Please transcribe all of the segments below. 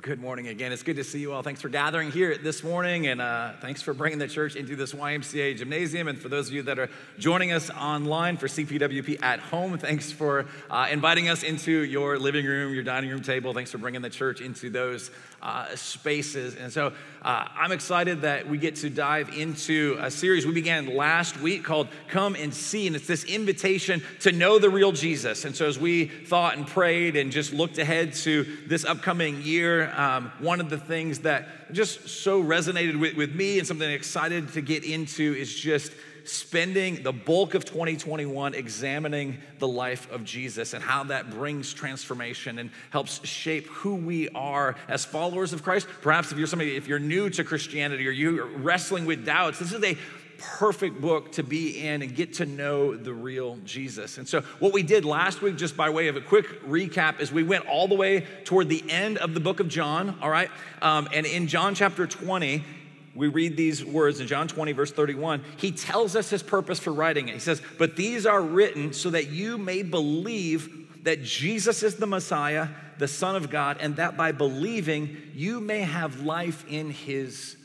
Well, good morning again. It's good to see you all. Thanks for gathering here this morning, and uh, thanks for bringing the church into this YMCA gymnasium. And for those of you that are joining us online for CPWP at home, thanks for uh, inviting us into your living room, your dining room table. Thanks for bringing the church into those uh, spaces. And so uh, I'm excited that we get to dive into a series we began last week called Come and See. And it's this invitation to know the real Jesus. And so as we thought and prayed and just looked ahead to this upcoming year, um, one of the things that just so resonated with, with me and something I'm excited to get into is just spending the bulk of 2021 examining the life of Jesus and how that brings transformation and helps shape who we are as followers of Christ. Perhaps if you're somebody, if you're new to Christianity or you're wrestling with doubts, this is a perfect book to be in and get to know the real Jesus. And so, what we did last week, just by way of a quick recap, is we went all the way toward the end of the book of John, all right? Um, and in John chapter 20, we read these words in John 20, verse 31. He tells us his purpose for writing it. He says, But these are written so that you may believe that Jesus is the Messiah, the Son of God, and that by believing you may have life in his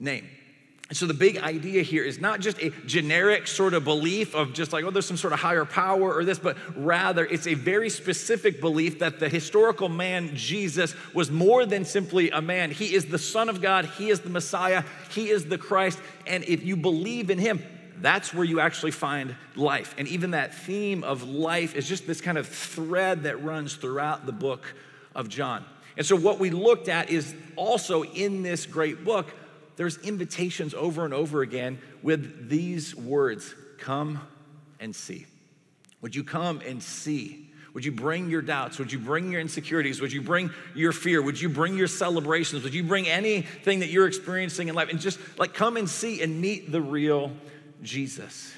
name. So, the big idea here is not just a generic sort of belief of just like, oh, there's some sort of higher power or this, but rather it's a very specific belief that the historical man, Jesus, was more than simply a man. He is the Son of God, He is the Messiah, He is the Christ. And if you believe in Him, that's where you actually find life. And even that theme of life is just this kind of thread that runs throughout the book of John. And so, what we looked at is also in this great book there's invitations over and over again with these words come and see. Would you come and see? Would you bring your doubts? Would you bring your insecurities? Would you bring your fear? Would you bring your celebrations? Would you bring anything that you're experiencing in life and just like come and see and meet the real Jesus?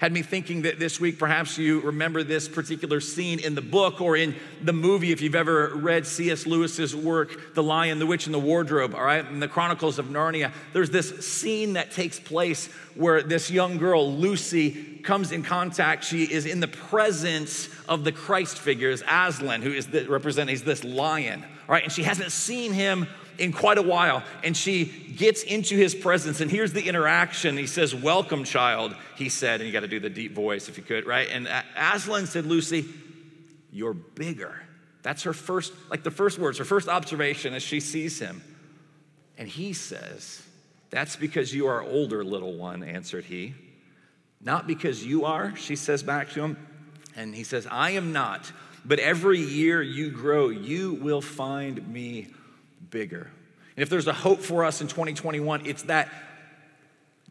Had me thinking that this week perhaps you remember this particular scene in the book or in the movie if you've ever read C.S. Lewis's work, The Lion, the Witch, and the Wardrobe, all right, in the Chronicles of Narnia. There's this scene that takes place where this young girl, Lucy, comes in contact. She is in the presence of the Christ figures, Aslan, who is the, representing this lion, all right, and she hasn't seen him in quite a while. And she gets into his presence, and here's the interaction. He says, Welcome, child, he said. And you got to do the deep voice if you could, right? And Aslan said, Lucy, you're bigger. That's her first, like the first words, her first observation as she sees him. And he says, That's because you are older, little one, answered he. Not because you are, she says back to him. And he says, I am not. But every year you grow, you will find me bigger. And if there's a hope for us in 2021, it's that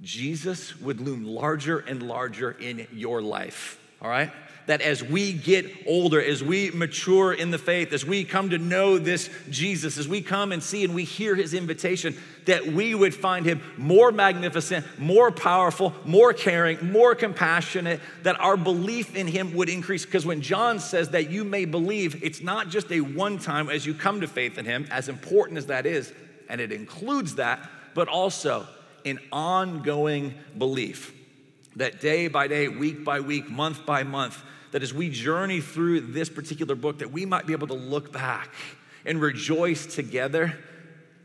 Jesus would loom larger and larger in your life, all right? That as we get older, as we mature in the faith, as we come to know this Jesus, as we come and see and we hear his invitation, that we would find him more magnificent, more powerful, more caring, more compassionate, that our belief in him would increase. Because when John says that you may believe, it's not just a one time as you come to faith in him, as important as that is, and it includes that, but also an ongoing belief that day by day, week by week, month by month, that as we journey through this particular book, that we might be able to look back and rejoice together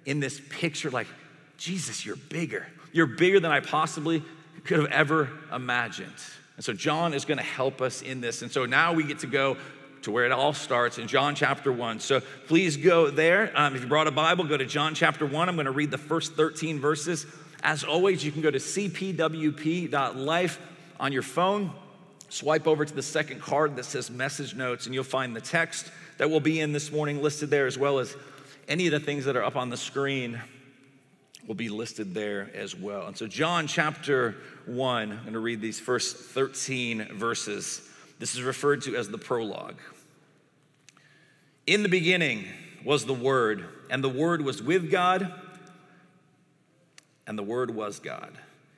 in this picture like, Jesus, you're bigger. You're bigger than I possibly could have ever imagined. And so John is going to help us in this. And so now we get to go to where it all starts in John chapter 1. So please go there. Um, if you brought a Bible, go to John chapter 1. I'm going to read the first 13 verses. As always, you can go to cpwp.life on your phone, swipe over to the second card that says message notes, and you'll find the text that will be in this morning listed there, as well as any of the things that are up on the screen will be listed there as well. And so, John chapter 1, I'm going to read these first 13 verses. This is referred to as the prologue. In the beginning was the Word, and the Word was with God, and the Word was God.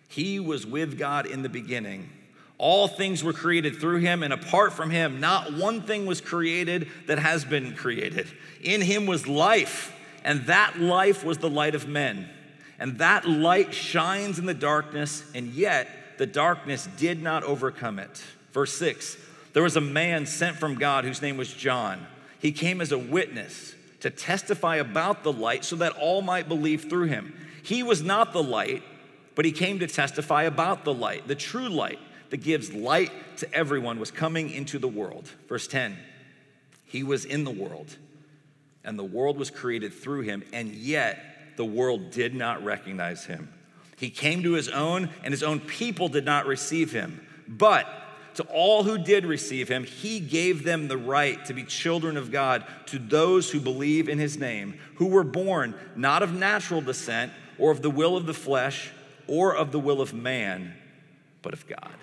He was with God in the beginning. All things were created through him, and apart from him, not one thing was created that has been created. In him was life, and that life was the light of men. And that light shines in the darkness, and yet the darkness did not overcome it. Verse 6 There was a man sent from God whose name was John. He came as a witness to testify about the light so that all might believe through him. He was not the light, but he came to testify about the light. The true light that gives light to everyone was coming into the world. Verse 10 He was in the world, and the world was created through him, and yet the world did not recognize him. He came to his own, and his own people did not receive him. But to all who did receive him, he gave them the right to be children of God to those who believe in his name, who were born not of natural descent or of the will of the flesh or of the will of man, but of God.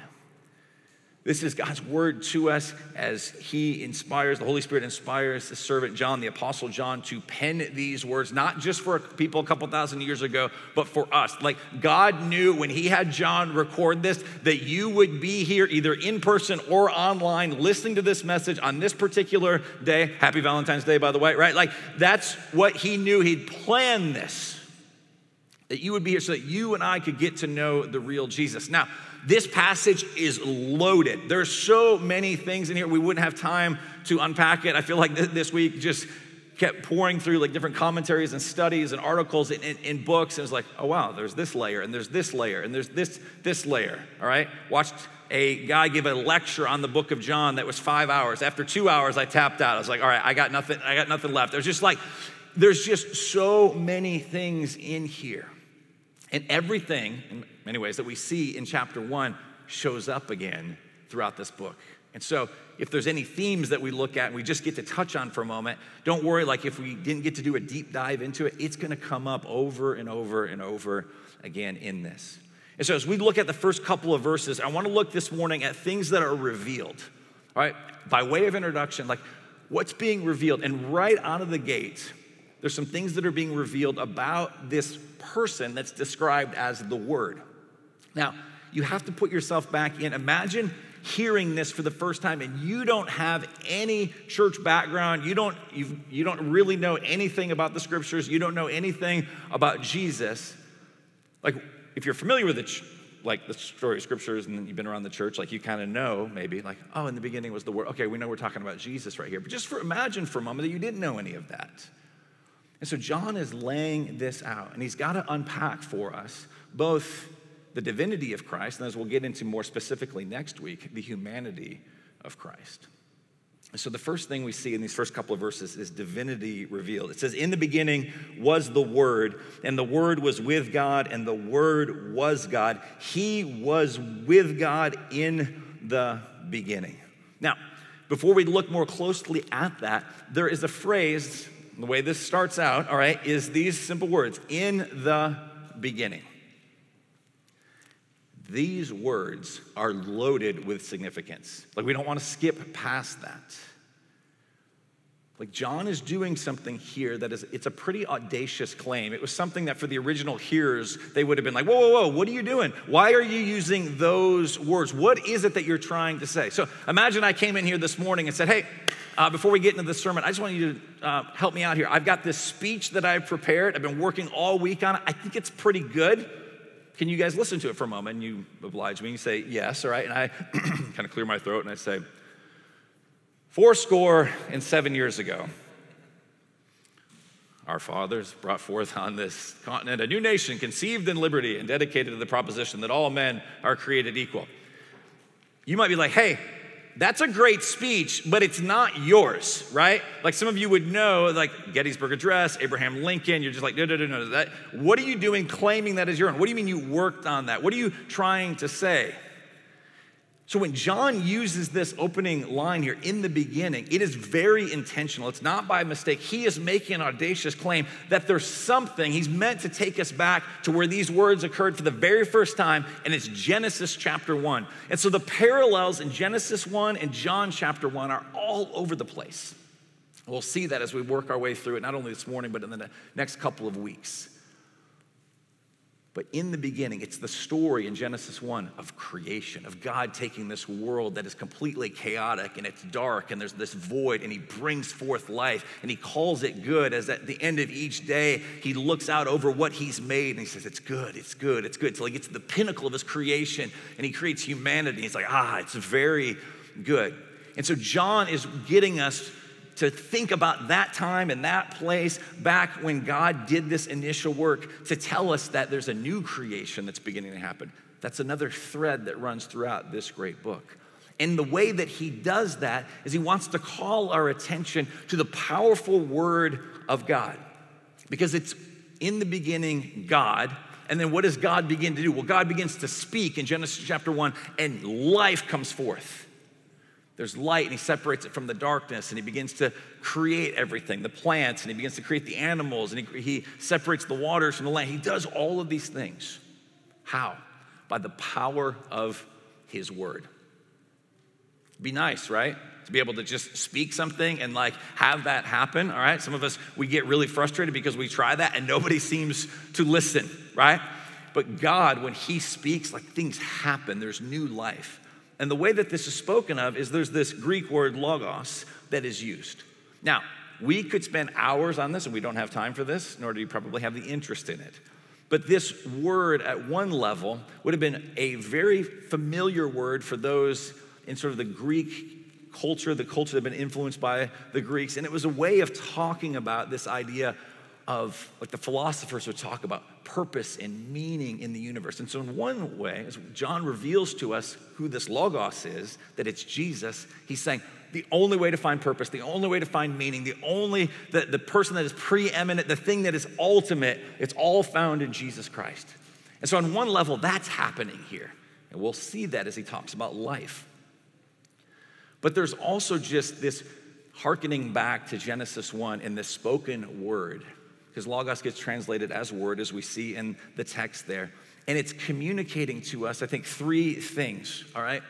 This is God's word to us as He inspires, the Holy Spirit inspires the servant John, the Apostle John, to pen these words, not just for people a couple thousand years ago, but for us. Like God knew when He had John record this that you would be here either in person or online listening to this message on this particular day. Happy Valentine's Day, by the way, right? Like that's what He knew. He'd planned this, that you would be here so that you and I could get to know the real Jesus. Now, this passage is loaded. There's so many things in here, we wouldn't have time to unpack it. I feel like this week just kept pouring through like different commentaries and studies and articles in, books. And it was like, oh wow, there's this layer and there's this layer and there's this, this layer. All right. Watched a guy give a lecture on the book of John that was five hours. After two hours, I tapped out. I was like, all right, I got nothing, I got nothing left. There's just like, there's just so many things in here. And everything, in many ways, that we see in chapter one shows up again throughout this book. And so, if there's any themes that we look at and we just get to touch on for a moment, don't worry, like if we didn't get to do a deep dive into it, it's gonna come up over and over and over again in this. And so, as we look at the first couple of verses, I wanna look this morning at things that are revealed, all right? By way of introduction, like what's being revealed. And right out of the gate, there's some things that are being revealed about this person that's described as the Word. Now, you have to put yourself back in. Imagine hearing this for the first time and you don't have any church background. You don't you you don't really know anything about the scriptures. You don't know anything about jesus. Like if you're familiar with the like the story of scriptures and you've been around the church like you kind of know maybe like oh in the beginning was the word. Okay we know we're talking about jesus right here. But just for imagine for a moment that you didn't know any of that and so John is laying this out, and he's got to unpack for us both the divinity of Christ, and as we'll get into more specifically next week, the humanity of Christ. So the first thing we see in these first couple of verses is divinity revealed. It says, In the beginning was the Word, and the Word was with God, and the Word was God. He was with God in the beginning. Now, before we look more closely at that, there is a phrase the way this starts out, all right, is these simple words in the beginning. These words are loaded with significance. Like, we don't want to skip past that. Like, John is doing something here that is, it's a pretty audacious claim. It was something that for the original hearers, they would have been like, whoa, whoa, whoa, what are you doing? Why are you using those words? What is it that you're trying to say? So, imagine I came in here this morning and said, hey, uh, before we get into the sermon, I just want you to uh, help me out here. I've got this speech that I've prepared. I've been working all week on it. I think it's pretty good. Can you guys listen to it for a moment? And you oblige me. You say yes, all right. And I kind of clear my throat and I say, Four score and seven years ago, our fathers brought forth on this continent a new nation conceived in liberty and dedicated to the proposition that all men are created equal. You might be like, hey, that's a great speech, but it's not yours, right? Like some of you would know, like Gettysburg Address, Abraham Lincoln, you're just like, no, no, no, no. That, what are you doing claiming that is your own? What do you mean you worked on that? What are you trying to say? So when John uses this opening line here in the beginning, it is very intentional. It's not by mistake. He is making an audacious claim that there's something, he's meant to take us back to where these words occurred for the very first time, and it's Genesis chapter 1. And so the parallels in Genesis 1 and John chapter 1 are all over the place. We'll see that as we work our way through it, not only this morning, but in the next couple of weeks. But in the beginning, it's the story in Genesis 1 of creation, of God taking this world that is completely chaotic and it's dark and there's this void and He brings forth life and He calls it good as at the end of each day, He looks out over what He's made and He says, It's good, it's good, it's good. He gets to the pinnacle of His creation and He creates humanity. He's like, Ah, it's very good. And so John is getting us to think about that time and that place back when God did this initial work to tell us that there's a new creation that's beginning to happen. That's another thread that runs throughout this great book. And the way that he does that is he wants to call our attention to the powerful word of God. Because it's in the beginning, God. And then what does God begin to do? Well, God begins to speak in Genesis chapter 1, and life comes forth. There's light, and he separates it from the darkness, and he begins to create everything the plants, and he begins to create the animals, and he, he separates the waters from the land. He does all of these things. How? By the power of his word. Be nice, right? To be able to just speak something and like have that happen, all right? Some of us, we get really frustrated because we try that and nobody seems to listen, right? But God, when He speaks, like things happen, there's new life. And the way that this is spoken of is there's this Greek word logos that is used. Now, we could spend hours on this, and we don't have time for this, nor do you probably have the interest in it. But this word at one level would have been a very familiar word for those in sort of the Greek culture, the culture that had been influenced by the Greeks. And it was a way of talking about this idea of, like the philosophers would talk about, purpose and meaning in the universe. And so, in one way, as John reveals to us who this Logos is, that it's Jesus, he's saying, the only way to find purpose, the only way to find meaning, the only, the, the person that is preeminent, the thing that is ultimate, it's all found in Jesus Christ. And so, on one level, that's happening here. And we'll see that as he talks about life. But there's also just this hearkening back to Genesis 1 and this spoken word, because Logos gets translated as word, as we see in the text there. And it's communicating to us, I think, three things, all right?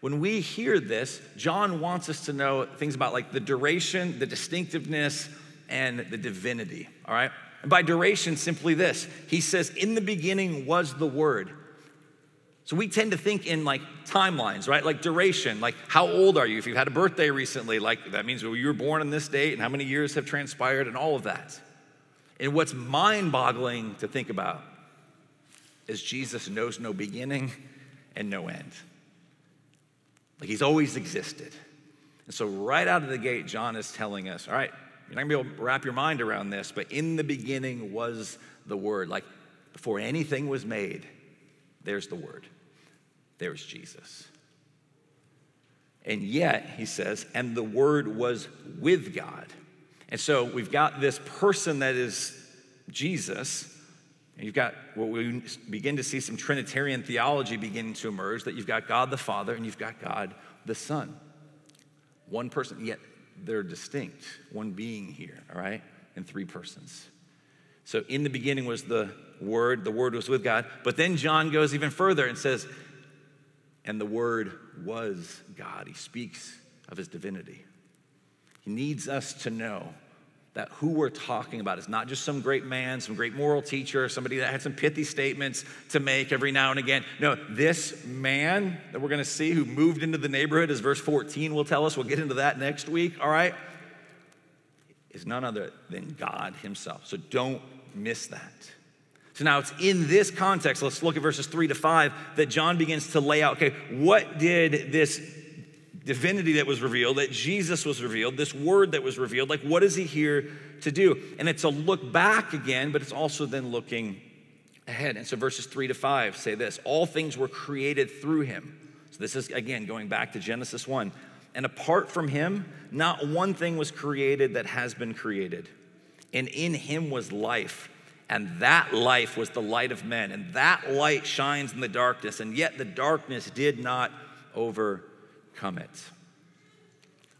When we hear this, John wants us to know things about like the duration, the distinctiveness, and the divinity, all right? And by duration, simply this He says, In the beginning was the Word. So we tend to think in like timelines, right? Like duration, like how old are you? If you've had a birthday recently, like that means you were born on this date and how many years have transpired and all of that. And what's mind boggling to think about is Jesus knows no beginning and no end. Like he's always existed. And so, right out of the gate, John is telling us, all right, you're not gonna be able to wrap your mind around this, but in the beginning was the Word. Like before anything was made, there's the Word there's Jesus. And yet, he says, and the Word was with God. And so we've got this person that is Jesus, and you've got what we begin to see some Trinitarian theology beginning to emerge that you've got God the Father and you've got God the Son. One person, yet they're distinct, one being here, all right, and three persons. So in the beginning was the Word, the Word was with God. But then John goes even further and says, and the Word was God. He speaks of his divinity. He needs us to know that who we're talking about is not just some great man, some great moral teacher, somebody that had some pithy statements to make every now and again. No, this man that we're going to see who moved into the neighborhood, as verse 14 will tell us, we'll get into that next week, all right, is none other than God Himself. So don't miss that. So now it's in this context, let's look at verses three to five, that John begins to lay out okay, what did this divinity that was revealed, that Jesus was revealed, this word that was revealed, like what is he here to do? And it's a look back again, but it's also then looking ahead. And so verses three to five say this all things were created through him. So this is again going back to Genesis 1. And apart from him, not one thing was created that has been created. And in him was life and that life was the light of men. And that light shines in the darkness, and yet the darkness did not overcome it.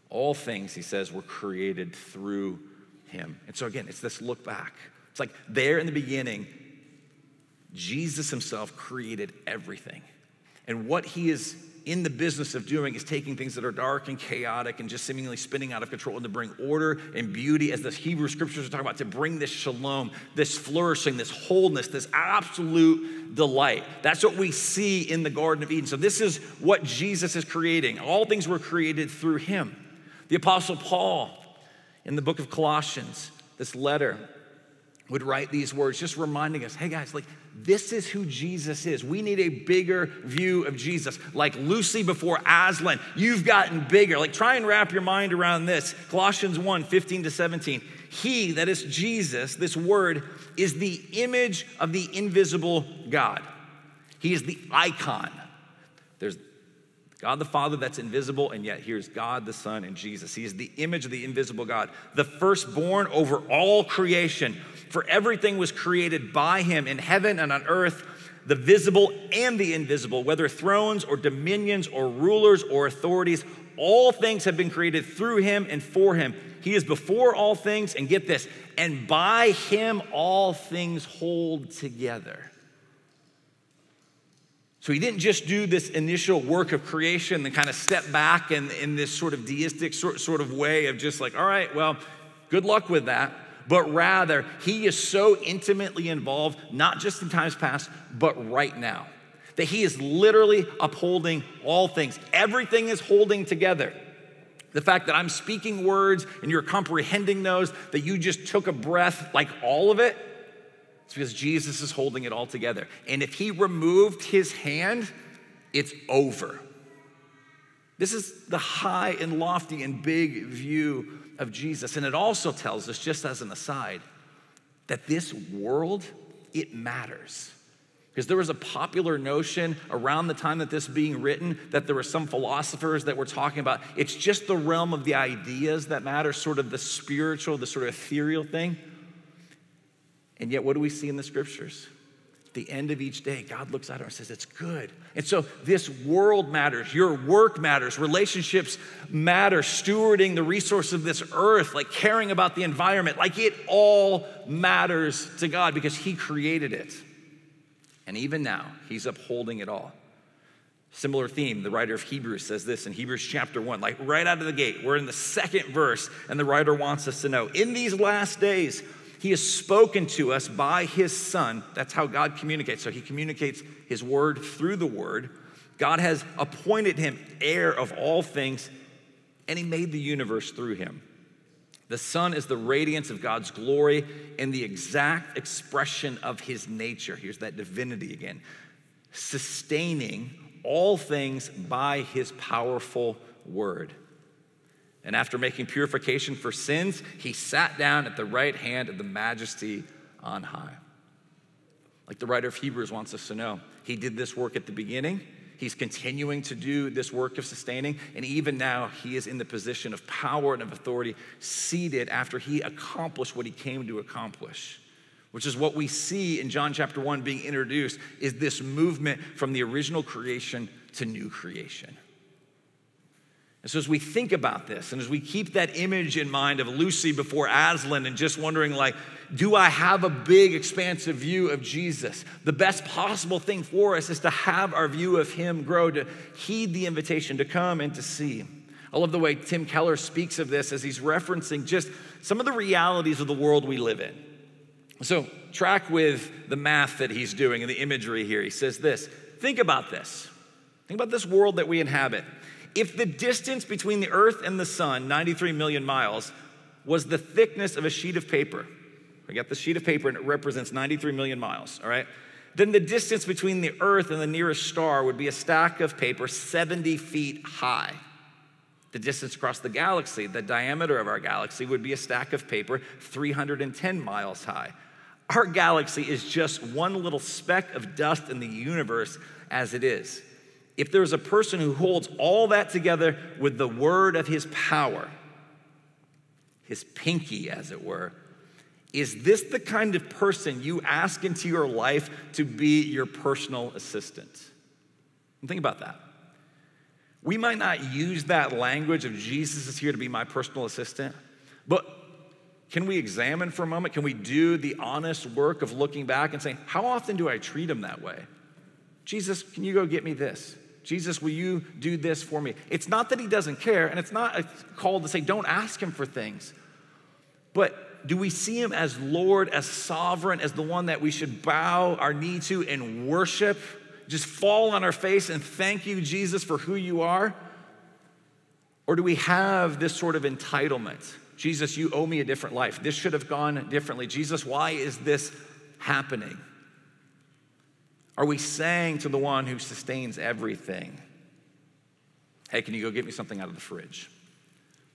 All things, he says, were created through him. And so, again, it's this look back. It's like there in the beginning, Jesus himself created everything. And what he is in the business of doing is taking things that are dark and chaotic and just seemingly spinning out of control and to bring order and beauty, as the Hebrew scriptures are talking about, to bring this shalom, this flourishing, this wholeness, this absolute delight. That's what we see in the Garden of Eden. So, this is what Jesus is creating. All things were created through him. The Apostle Paul in the book of Colossians, this letter, would write these words, just reminding us hey guys, like this is who Jesus is. We need a bigger view of Jesus. Like Lucy before Aslan, you've gotten bigger. Like try and wrap your mind around this. Colossians 1 15 to 17. He, that is Jesus, this word, is the image of the invisible God. He is the icon. There's God the Father that's invisible, and yet here's God the Son and Jesus. He is the image of the invisible God, the firstborn over all creation. For everything was created by him in heaven and on earth, the visible and the invisible, whether thrones or dominions or rulers or authorities. All things have been created through him and for him. He is before all things, and get this, and by him all things hold together. So he didn't just do this initial work of creation and kind of step back in, in this sort of deistic sort, sort of way of just like, all right, well, good luck with that. But rather, he is so intimately involved, not just in times past, but right now. That he is literally upholding all things. Everything is holding together. The fact that I'm speaking words and you're comprehending those, that you just took a breath, like all of it, it's because Jesus is holding it all together. And if he removed his hand, it's over. This is the high and lofty and big view of Jesus. And it also tells us, just as an aside, that this world, it matters. Because there was a popular notion around the time that this being written that there were some philosophers that were talking about it's just the realm of the ideas that matter, sort of the spiritual, the sort of ethereal thing. And yet, what do we see in the scriptures? The end of each day, God looks at her and says, It's good. And so, this world matters. Your work matters. Relationships matter. Stewarding the resource of this earth, like caring about the environment, like it all matters to God because He created it. And even now, He's upholding it all. Similar theme, the writer of Hebrews says this in Hebrews chapter 1, like right out of the gate. We're in the second verse, and the writer wants us to know in these last days, he has spoken to us by his son. That's how God communicates. So he communicates his word through the word. God has appointed him heir of all things, and he made the universe through him. The Son is the radiance of God's glory and the exact expression of his nature. Here's that divinity again, sustaining all things by his powerful word. And after making purification for sins, he sat down at the right hand of the majesty on high. Like the writer of Hebrews wants us to know, he did this work at the beginning. He's continuing to do this work of sustaining. And even now, he is in the position of power and of authority, seated after he accomplished what he came to accomplish which is what we see in John chapter 1 being introduced is this movement from the original creation to new creation. And so, as we think about this, and as we keep that image in mind of Lucy before Aslan, and just wondering, like, do I have a big, expansive view of Jesus? The best possible thing for us is to have our view of Him grow, to heed the invitation to come and to see. I love the way Tim Keller speaks of this as he's referencing just some of the realities of the world we live in. So, track with the math that he's doing and the imagery here. He says this Think about this. Think about this world that we inhabit. If the distance between the earth and the sun, 93 million miles, was the thickness of a sheet of paper, I got the sheet of paper and it represents 93 million miles, all right? Then the distance between the earth and the nearest star would be a stack of paper 70 feet high. The distance across the galaxy, the diameter of our galaxy, would be a stack of paper 310 miles high. Our galaxy is just one little speck of dust in the universe as it is if there's a person who holds all that together with the word of his power, his pinky, as it were, is this the kind of person you ask into your life to be your personal assistant? And think about that. We might not use that language of Jesus is here to be my personal assistant, but can we examine for a moment? Can we do the honest work of looking back and saying, how often do I treat him that way? Jesus, can you go get me this? Jesus, will you do this for me? It's not that he doesn't care, and it's not a call to say, don't ask him for things. But do we see him as Lord, as sovereign, as the one that we should bow our knee to and worship? Just fall on our face and thank you, Jesus, for who you are? Or do we have this sort of entitlement? Jesus, you owe me a different life. This should have gone differently. Jesus, why is this happening? Are we saying to the one who sustains everything, hey, can you go get me something out of the fridge?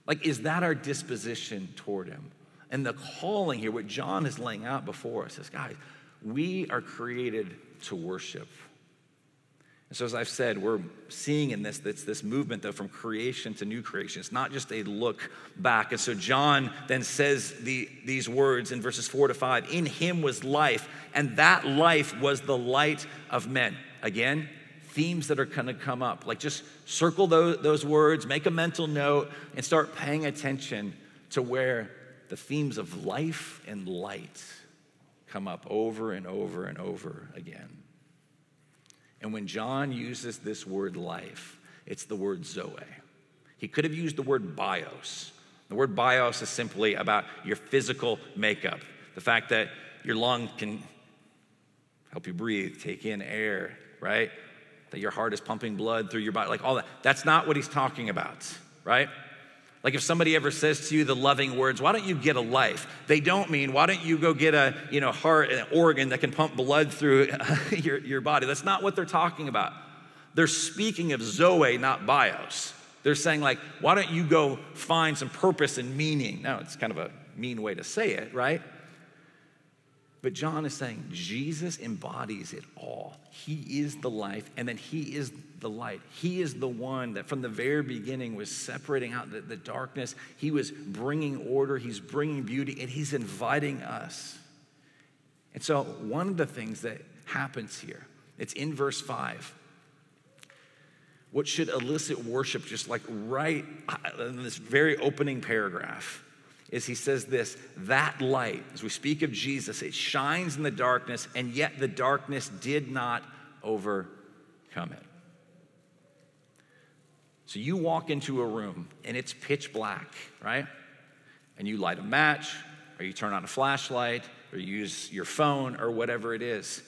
Like, is that our disposition toward him? And the calling here, what John is laying out before us is guys, we are created to worship. And so, as I've said, we're seeing in this that's this movement, though, from creation to new creation. It's not just a look back. And so, John then says the, these words in verses four to five In him was life, and that life was the light of men. Again, themes that are going to come up. Like, just circle those, those words, make a mental note, and start paying attention to where the themes of life and light come up over and over and over again. And when John uses this word life, it's the word zoe. He could have used the word bios. The word bios is simply about your physical makeup, the fact that your lung can help you breathe, take in air, right? That your heart is pumping blood through your body, like all that. That's not what he's talking about, right? Like if somebody ever says to you the loving words, why don't you get a life? They don't mean, why don't you go get a you know, heart, an organ that can pump blood through your, your body? That's not what they're talking about. They're speaking of Zoe, not bios. They're saying, like, why don't you go find some purpose and meaning? Now, it's kind of a mean way to say it, right? But John is saying Jesus embodies it all. He is the life, and then He is the light. He is the one that from the very beginning was separating out the, the darkness. He was bringing order, He's bringing beauty, and He's inviting us. And so, one of the things that happens here, it's in verse 5. What should elicit worship, just like right uh, in this very opening paragraph, is he says this that light, as we speak of Jesus, it shines in the darkness, and yet the darkness did not overcome it. So you walk into a room and it's pitch black, right? And you light a match, or you turn on a flashlight, or you use your phone, or whatever it is.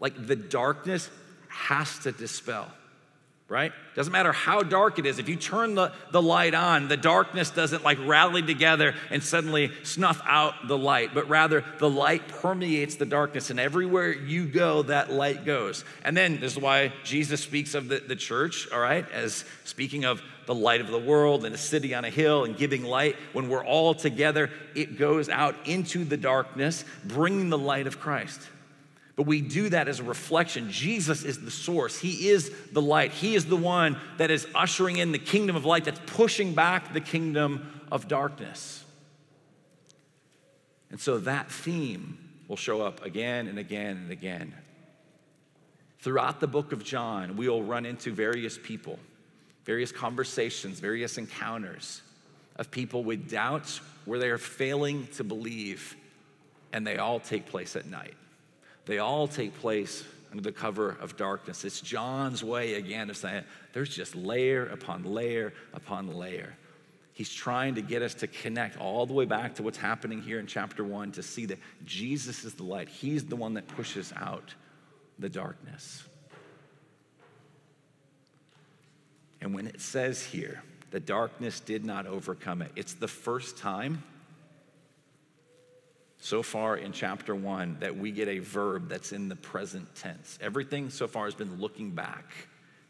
Like the darkness has to dispel right? Doesn't matter how dark it is. If you turn the, the light on, the darkness doesn't like rally together and suddenly snuff out the light, but rather the light permeates the darkness, and everywhere you go, that light goes. And then this is why Jesus speaks of the, the church, all right, as speaking of the light of the world and a city on a hill and giving light. When we're all together, it goes out into the darkness, bringing the light of Christ. But we do that as a reflection. Jesus is the source. He is the light. He is the one that is ushering in the kingdom of light, that's pushing back the kingdom of darkness. And so that theme will show up again and again and again. Throughout the book of John, we will run into various people, various conversations, various encounters of people with doubts where they are failing to believe, and they all take place at night. They all take place under the cover of darkness. It's John's way again of saying there's just layer upon layer upon layer. He's trying to get us to connect all the way back to what's happening here in chapter one to see that Jesus is the light. He's the one that pushes out the darkness. And when it says here, the darkness did not overcome it, it's the first time so far in chapter one that we get a verb that's in the present tense. Everything so far has been looking back.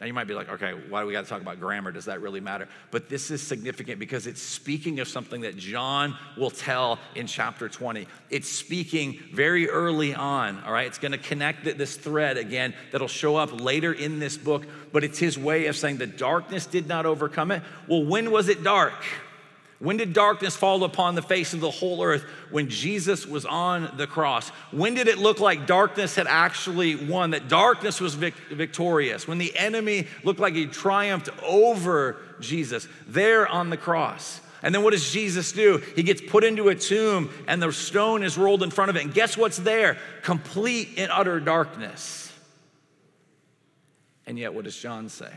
Now you might be like, okay, why do we got to talk about grammar? Does that really matter? But this is significant because it's speaking of something that John will tell in chapter 20. It's speaking very early on, all right? It's going to connect this thread again that'll show up later in this book, but it's his way of saying the darkness did not overcome it. Well, when was it dark? When did darkness fall upon the face of the whole earth? When Jesus was on the cross. When did it look like darkness had actually won, that darkness was vic- victorious? When the enemy looked like he triumphed over Jesus there on the cross. And then what does Jesus do? He gets put into a tomb and the stone is rolled in front of it. And guess what's there? Complete and utter darkness. And yet, what does John say?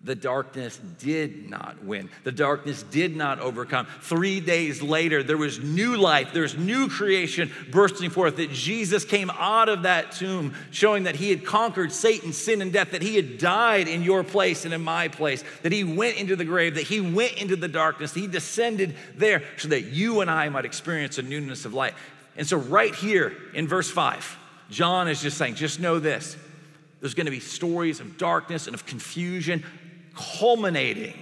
The darkness did not win. The darkness did not overcome. Three days later, there was new life, there's new creation bursting forth. That Jesus came out of that tomb, showing that he had conquered Satan, sin, and death, that he had died in your place and in my place, that he went into the grave, that he went into the darkness, he descended there so that you and I might experience a newness of life. And so, right here in verse 5, John is just saying, just know this. There's going to be stories of darkness and of confusion culminating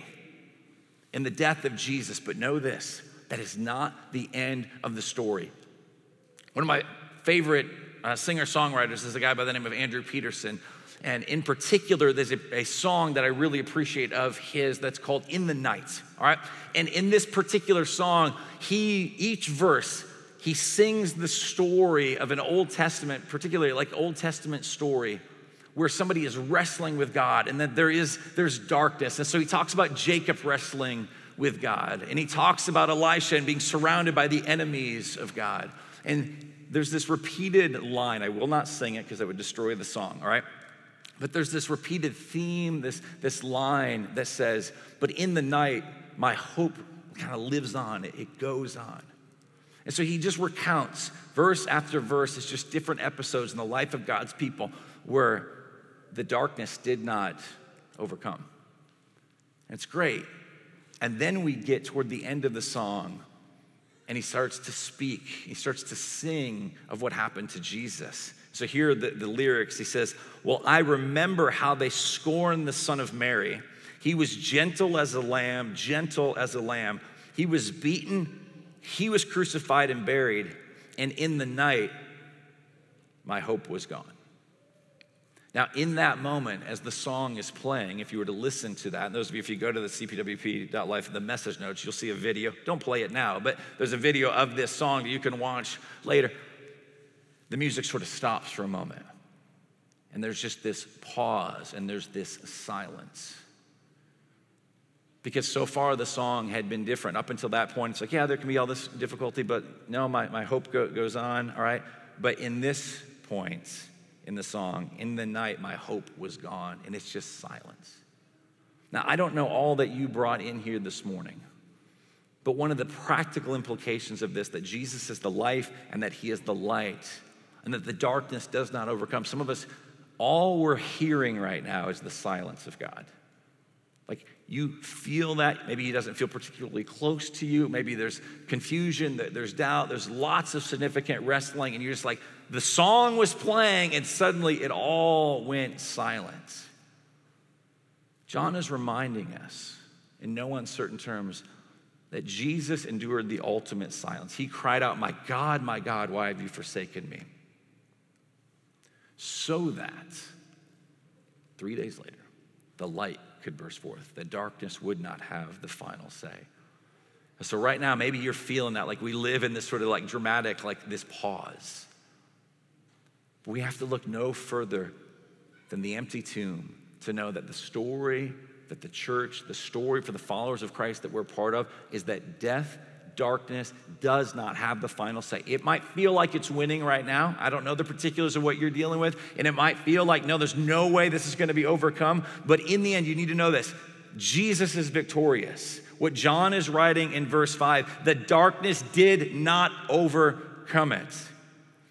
in the death of Jesus. But know this that is not the end of the story. One of my favorite uh, singer songwriters is a guy by the name of Andrew Peterson. And in particular, there's a, a, song that I really appreciate of his that's called In the Night. All right. And in this particular song, he, each verse, he sings the story of an Old Testament, particularly like Old Testament story where somebody is wrestling with God and that there is there's darkness. And so he talks about Jacob wrestling with God. And he talks about Elisha and being surrounded by the enemies of God. And there's this repeated line. I will not sing it because I would destroy the song, all right? But there's this repeated theme, this, this line that says, But in the night, my hope kind of lives on, it goes on. And so he just recounts verse after verse, it's just different episodes in the life of God's people where the darkness did not overcome. It's great. And then we get toward the end of the song, and he starts to speak, he starts to sing of what happened to Jesus. So here are the, the lyrics. He says, Well, I remember how they scorned the Son of Mary. He was gentle as a lamb, gentle as a lamb. He was beaten, he was crucified and buried, and in the night, my hope was gone. Now, in that moment, as the song is playing, if you were to listen to that, and those of you, if you go to the cpwp.life, the message notes, you'll see a video. Don't play it now, but there's a video of this song that you can watch later. The music sort of stops for a moment. And there's just this pause and there's this silence. Because so far the song had been different. Up until that point, it's like, yeah, there can be all this difficulty, but no, my, my hope go, goes on, all right? But in this point, in the song, In the night, my hope was gone, and it's just silence. Now, I don't know all that you brought in here this morning, but one of the practical implications of this that Jesus is the life and that he is the light, and that the darkness does not overcome. Some of us, all we're hearing right now is the silence of God. Like you feel that. Maybe he doesn't feel particularly close to you. Maybe there's confusion, there's doubt, there's lots of significant wrestling, and you're just like, the song was playing, and suddenly it all went silent. John is reminding us, in no uncertain terms, that Jesus endured the ultimate silence. He cried out, My God, my God, why have you forsaken me? So that three days later, the light could burst forth, the darkness would not have the final say. So, right now, maybe you're feeling that like we live in this sort of like dramatic, like this pause. But we have to look no further than the empty tomb to know that the story that the church, the story for the followers of Christ that we're part of, is that death, darkness does not have the final say. It might feel like it's winning right now. I don't know the particulars of what you're dealing with. And it might feel like, no, there's no way this is going to be overcome. But in the end, you need to know this Jesus is victorious. What John is writing in verse 5 the darkness did not overcome it.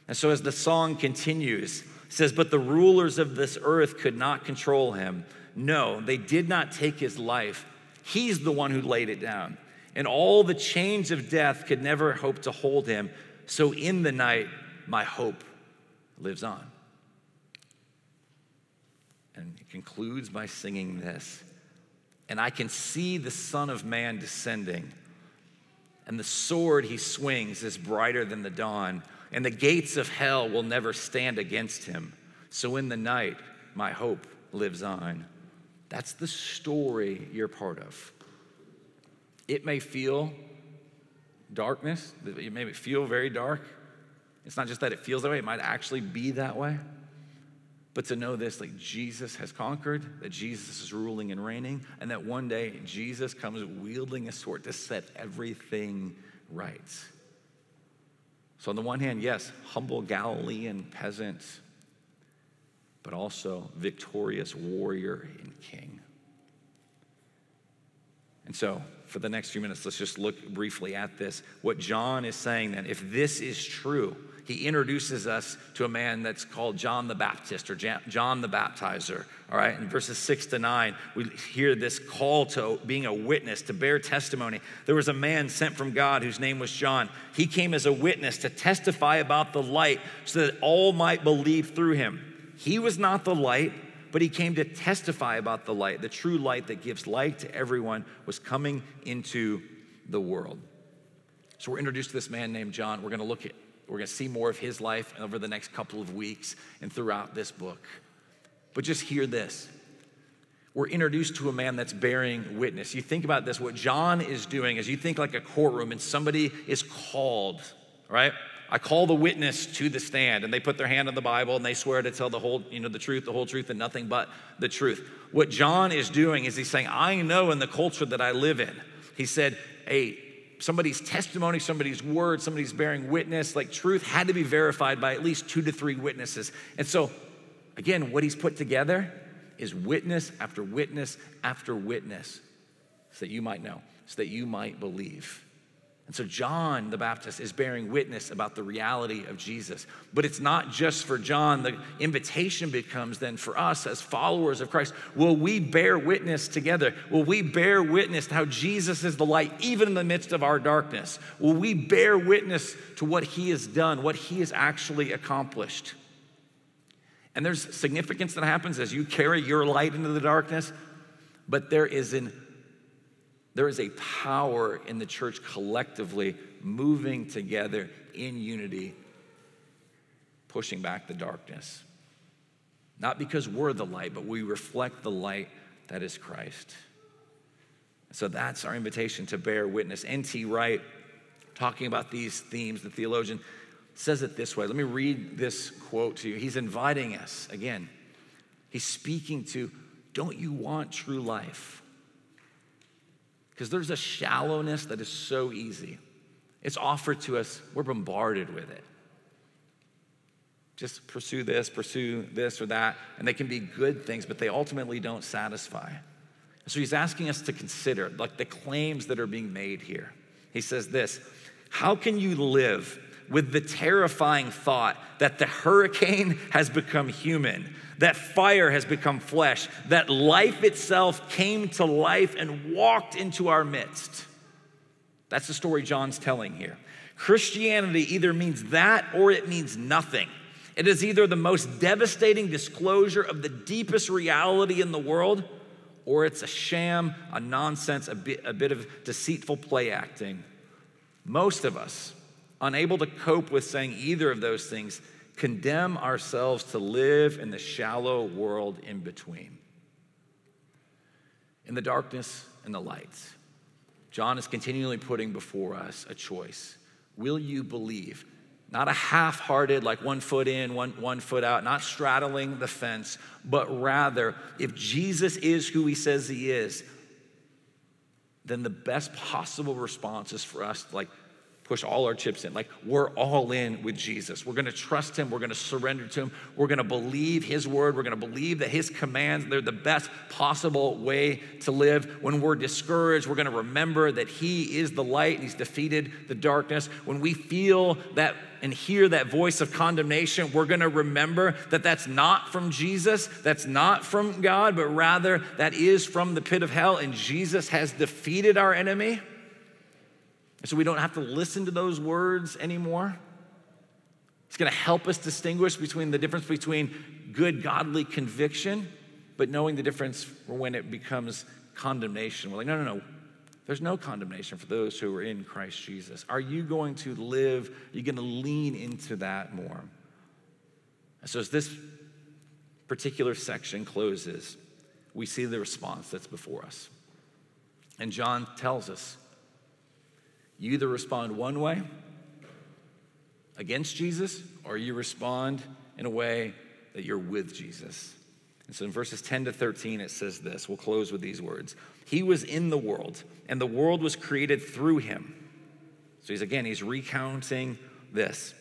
And so, as the song continues, it says, But the rulers of this earth could not control him. No, they did not take his life. He's the one who laid it down. And all the chains of death could never hope to hold him. So, in the night, my hope lives on. And it concludes by singing this And I can see the Son of Man descending, and the sword he swings is brighter than the dawn and the gates of hell will never stand against him. So in the night, my hope lives on. That's the story you're part of. It may feel darkness, it may feel very dark. It's not just that it feels that way, it might actually be that way. But to know this, like Jesus has conquered, that Jesus is ruling and reigning, and that one day Jesus comes wielding a sword to set everything right. So, on the one hand, yes, humble Galilean peasant, but also victorious warrior and king. And so, for the next few minutes, let's just look briefly at this. What John is saying then, if this is true, he introduces us to a man that's called John the Baptist or John the Baptizer. All right, in verses six to nine, we hear this call to being a witness, to bear testimony. There was a man sent from God whose name was John. He came as a witness to testify about the light so that all might believe through him. He was not the light but he came to testify about the light. The true light that gives light to everyone was coming into the world. So we're introduced to this man named John. We're going to look at, we're going to see more of his life over the next couple of weeks and throughout this book. But just hear this. We're introduced to a man that's bearing witness. You think about this, what John is doing is you think like a courtroom and somebody is called, right? I call the witness to the stand, and they put their hand on the Bible and they swear to tell the whole, you know, the truth, the whole truth, and nothing but the truth. What John is doing is he's saying, I know in the culture that I live in. He said, hey, somebody's testimony, somebody's word, somebody's bearing witness, like truth had to be verified by at least two to three witnesses. And so, again, what he's put together is witness after witness after witness so that you might know, so that you might believe. And so John the Baptist is bearing witness about the reality of Jesus. But it's not just for John. The invitation becomes then for us as followers of Christ. Will we bear witness together? Will we bear witness to how Jesus is the light, even in the midst of our darkness? Will we bear witness to what he has done, what he has actually accomplished? And there's significance that happens as you carry your light into the darkness, but there is an there is a power in the church collectively moving together in unity, pushing back the darkness. Not because we're the light, but we reflect the light that is Christ. So that's our invitation to bear witness. N.T. Wright, talking about these themes, the theologian, says it this way. Let me read this quote to you. He's inviting us, again, he's speaking to, don't you want true life? Because there's a shallowness that is so easy. It's offered to us, we're bombarded with it. Just pursue this, pursue this or that, and they can be good things, but they ultimately don't satisfy. So he's asking us to consider like the claims that are being made here. He says this How can you live with the terrifying thought that the hurricane has become human, that fire has become flesh, that life itself came to life and walked into our midst. That's the story John's telling here. Christianity either means that or it means nothing. It is either the most devastating disclosure of the deepest reality in the world, or it's a sham, a nonsense, a bit, a bit of deceitful play acting. Most of us, unable to cope with saying either of those things, condemn ourselves to live in the shallow world in between. In the darkness and the light, John is continually putting before us a choice. Will you believe? Not a half hearted, like one foot in, one, one foot out, not straddling the fence, but rather, if Jesus is who he says he is, then the best possible response is for us, like, push all our chips in. Like we're all in with Jesus. We're to trust him. We're to surrender to him. We're to believe his word. We're to believe that his commands, they're the best possible way to live. When we're discouraged, we're to remember that he is the light and he's defeated the darkness. When we feel that and hear that voice of condemnation, we're to remember that that's not from Jesus, that's not from God, but rather that is from the pit of hell and Jesus has defeated our enemy. And so we don't have to listen to those words anymore. It's going to help us distinguish between the difference between good, godly conviction, but knowing the difference when it becomes condemnation. We're like, no, no, no. There's no condemnation for those who are in Christ Jesus. Are you going to live? Are you going to lean into that more? And so, as this particular section closes, we see the response that's before us. And John tells us you either respond one way against Jesus, or you respond in a way that you're with Jesus. And so in verses 10 to 13, it says this. We'll close with these words He was in the world, and the world was created through him. So he's again, he's recounting this.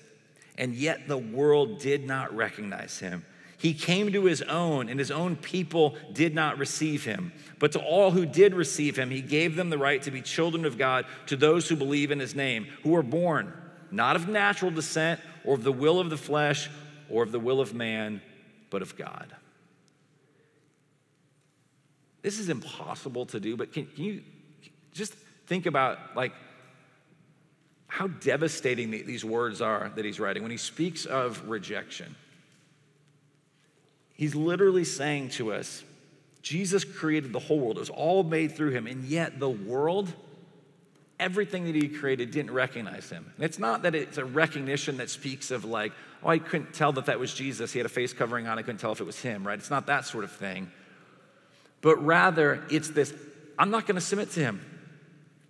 And yet the world did not recognize him. He came to his own, and his own people did not receive him. But to all who did receive him, he gave them the right to be children of God, to those who believe in his name, who were born not of natural descent, or of the will of the flesh, or of the will of man, but of God. This is impossible to do, but can, can you just think about like how devastating these words are that he's writing when he speaks of rejection. He's literally saying to us, Jesus created the whole world. It was all made through him, and yet the world, everything that he created didn't recognize him. And it's not that it's a recognition that speaks of like, oh, I couldn't tell that that was Jesus. He had a face covering on. I couldn't tell if it was him, right? It's not that sort of thing but rather it's this I'm not going to submit to him.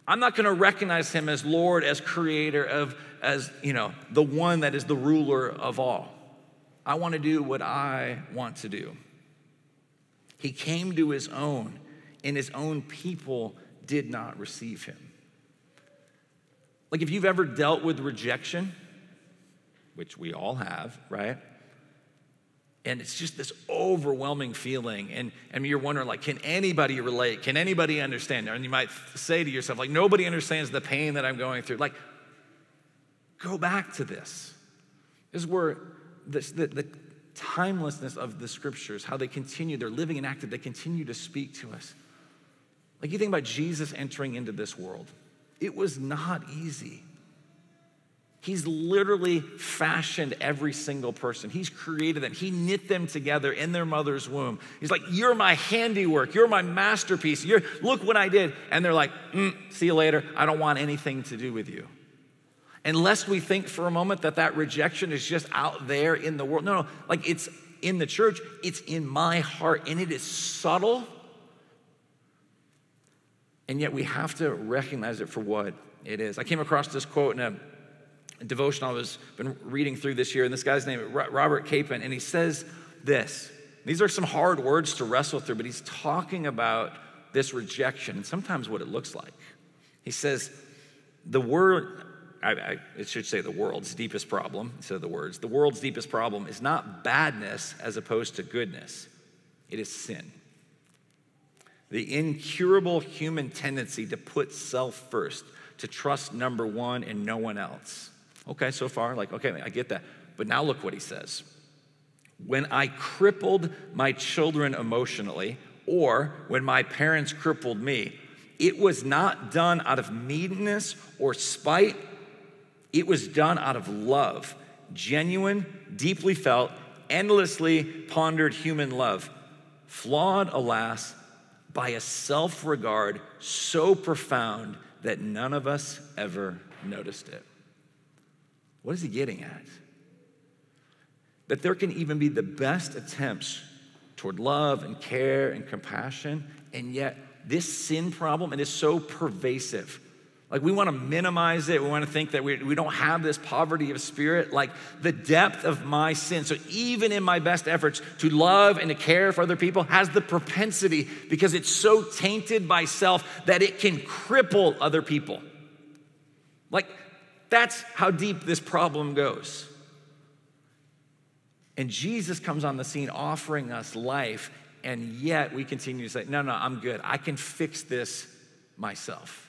I'm not going to recognize him as Lord, as creator of, as, you know, the one that is the ruler of all. I want to do what I want to do. He came to his own, and his own people did not receive him. Like if you've ever dealt with rejection, which we all have, right? and it's just this overwhelming feeling and, and you're wondering like can anybody relate can anybody understand and you might say to yourself like nobody understands the pain that i'm going through like go back to this this is where the, the timelessness of the scriptures how they continue they're living and active they continue to speak to us like you think about jesus entering into this world it was not easy He's literally fashioned every single person. He's created them. He knit them together in their mother's womb. He's like, You're my handiwork. You're my masterpiece. You're, look what I did. And they're like, mm, See you later. I don't want anything to do with you. Unless we think for a moment that that rejection is just out there in the world. No, no, like it's in the church, it's in my heart, and it is subtle. And yet we have to recognize it for what it is. I came across this quote in a devotion I was been reading through this year, and this guy's name is Robert Capon, and he says this. These are some hard words to wrestle through, but he's talking about this rejection and sometimes what it looks like. He says, the word, I, I, should say the world's deepest problem instead of the words. The world's deepest problem is not badness as opposed to goodness, it is sin. The incurable human tendency to put self first, to trust number one and no one else. Okay, so far, like, okay, I get that. But now look what he says. When I crippled my children emotionally, or when my parents crippled me, it was not done out of meanness or spite. It was done out of love, genuine, deeply felt, endlessly pondered human love, flawed, alas, by a self regard so profound that none of us ever noticed it. What is he getting at? That there can even be the best attempts toward love and care and compassion, and yet this sin problem, it is so pervasive. Like, we want to minimize it. We want to think that we, we don't have this poverty of spirit. Like, the depth of my sin. So, even in my best efforts to love and to care for other people, has the propensity, because it's so tainted by self, that it can cripple other people. Like, that's how deep this problem goes. And Jesus comes on the scene offering us life, and yet we continue to say, No, no, I'm good. I can fix this myself.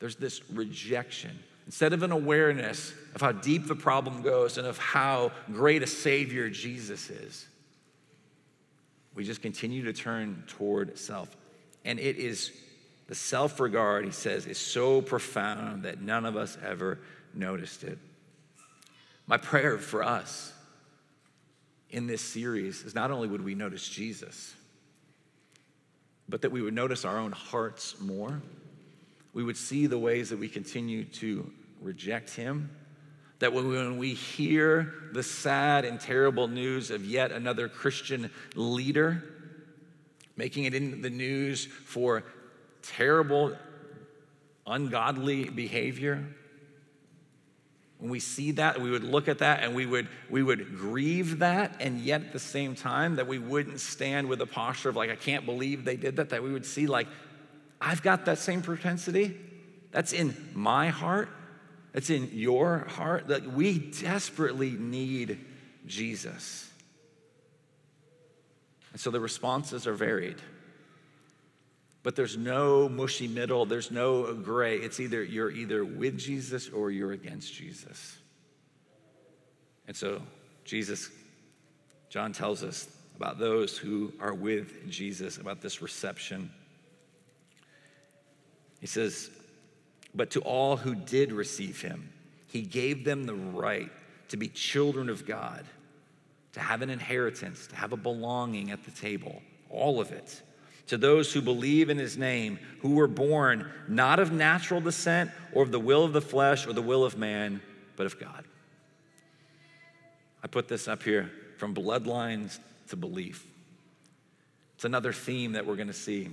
There's this rejection. Instead of an awareness of how deep the problem goes and of how great a Savior Jesus is, we just continue to turn toward self. And it is the self regard, he says, is so profound that none of us ever noticed it. My prayer for us in this series is not only would we notice Jesus, but that we would notice our own hearts more. We would see the ways that we continue to reject him. That when we hear the sad and terrible news of yet another Christian leader making it in the news for terrible, ungodly behavior. When we see that, we would look at that and we would, we would grieve that, and yet at the same time, that we wouldn't stand with a posture of like, I can't believe they did that, that we would see like, I've got that same propensity. That's in my heart. That's in your heart. That we desperately need Jesus. And so the responses are varied. But there's no mushy middle, there's no gray. It's either you're either with Jesus or you're against Jesus. And so Jesus, John tells us about those who are with Jesus, about this reception. He says, But to all who did receive him, he gave them the right to be children of God, to have an inheritance, to have a belonging at the table, all of it to those who believe in his name, who were born not of natural descent or of the will of the flesh or the will of man, but of God. I put this up here from bloodlines to belief. It's another theme that we're going to see,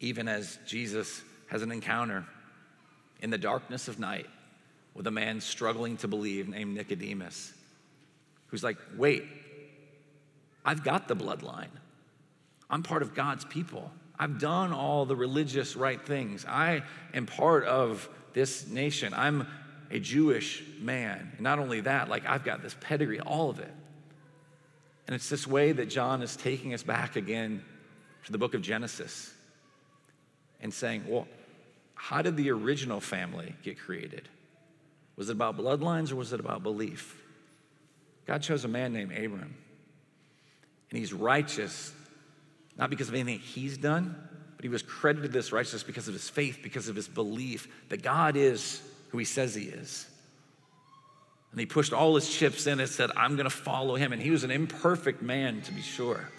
even as Jesus has an encounter in the darkness of night with a man struggling to believe named Nicodemus, who's like, wait, I've got the bloodline. I'm part of God's people. I've done all the religious right things. I am part of this nation. I'm a Jewish man. And not only that, like I've got this pedigree, all of it. And it's this way that John is taking us back again to the book of Genesis and saying, well, how did the original family get created? Was it about bloodlines or was it about belief? God chose a man named Abram. And he's righteous not because of anything he's done, but he was credited this righteousness because of his faith, because of his belief that God is who he says he is. And he pushed all his chips in and said, I'm going to follow him. And he was an imperfect man, to be sure.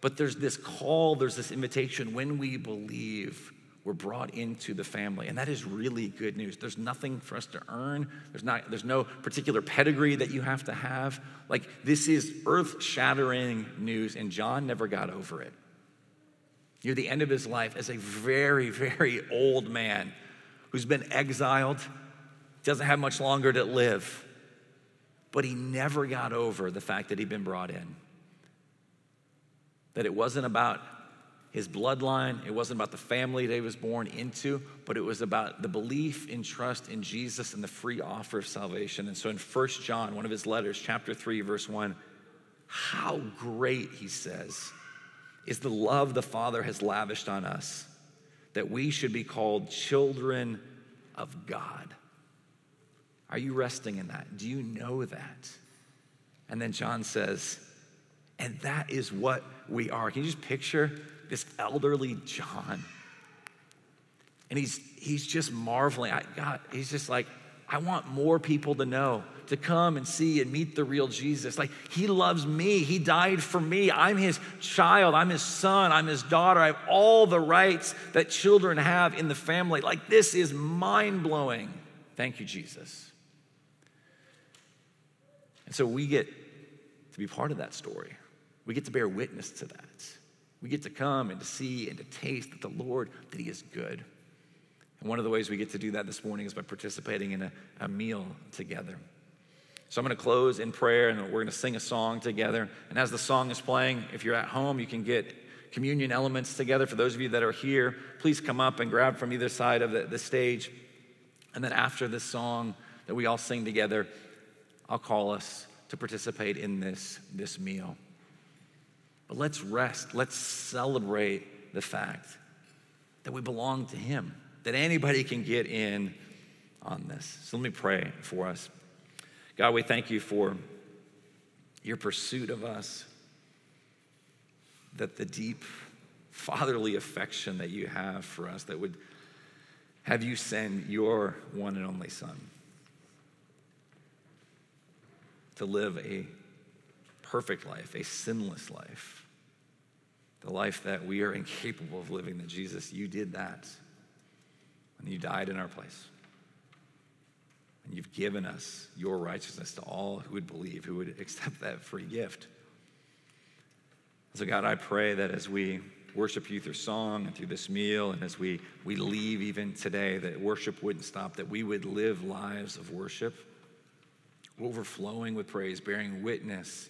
But there's this call, there's this invitation when we believe we're brought into the family. And that is really good news. There's nothing for us to earn. There's not there's no particular pedigree that you have to have. Like this is earth-shattering news and John never got over it. Near the end of his life as a very very old man who's been exiled, doesn't have much longer to live. But he never got over the fact that he'd been brought in. That it wasn't about his bloodline. It wasn't about the family that he was born into, but it was about the belief and trust in Jesus and the free offer of salvation. And so in First John, one of his letters, chapter 3, verse 1, how great, he says, is the love the Father has lavished on us that we should be called children of God. Are you resting in that? Do you know that? And then John says, and that is what we are. Can you just picture this elderly John. And he's, he's just marveling. I, God, he's just like, I want more people to know, to come and see and meet the real Jesus. Like, he loves me. He died for me. I'm his child. I'm his son. I'm his daughter. I have all the rights that children have in the family. Like, this is mind blowing. Thank you, Jesus. And so we get to be part of that story. We get to bear witness to that. We get to come and to see and to taste that the Lord, that He is good. And one of the ways we get to do that this morning is by participating in a, a meal together. So I'm going to close in prayer and we're going to sing a song together. And as the song is playing, if you're at home, you can get communion elements together. For those of you that are here, please come up and grab from either side of the, the stage. And then after this song that we all sing together, I'll call us to participate in this, this meal. But let's rest. Let's celebrate the fact that we belong to Him, that anybody can get in on this. So let me pray for us. God, we thank you for your pursuit of us, that the deep fatherly affection that you have for us, that would have you send your one and only Son to live a perfect life, a sinless life the life that we are incapable of living, that Jesus, you did that. And you died in our place. And you've given us your righteousness to all who would believe, who would accept that free gift. So, God, I pray that as we worship you through song and through this meal, and as we, we leave even today, that worship wouldn't stop, that we would live lives of worship, overflowing with praise, bearing witness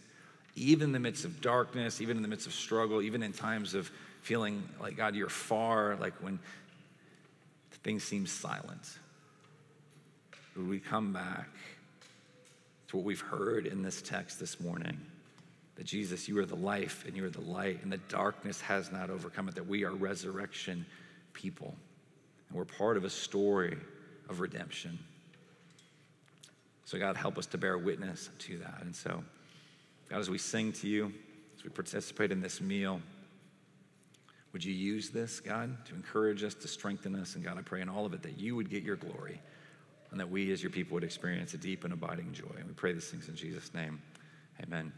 even in the midst of darkness, even in the midst of struggle, even in times of feeling like, God, you're far, like when things seem silent. Would we come back to what we've heard in this text this morning? that Jesus, you are the life and you are the light, and the darkness has not overcome it, that we are resurrection people. And we're part of a story of redemption. So, God, help us to bear witness to that. And so, God, as we sing to you, as we participate in this meal, would you use this, God, to encourage us, to strengthen us? And God, I pray in all of it that you would get your glory and that we as your people would experience a deep and abiding joy. And we pray these things in Jesus' name. Amen.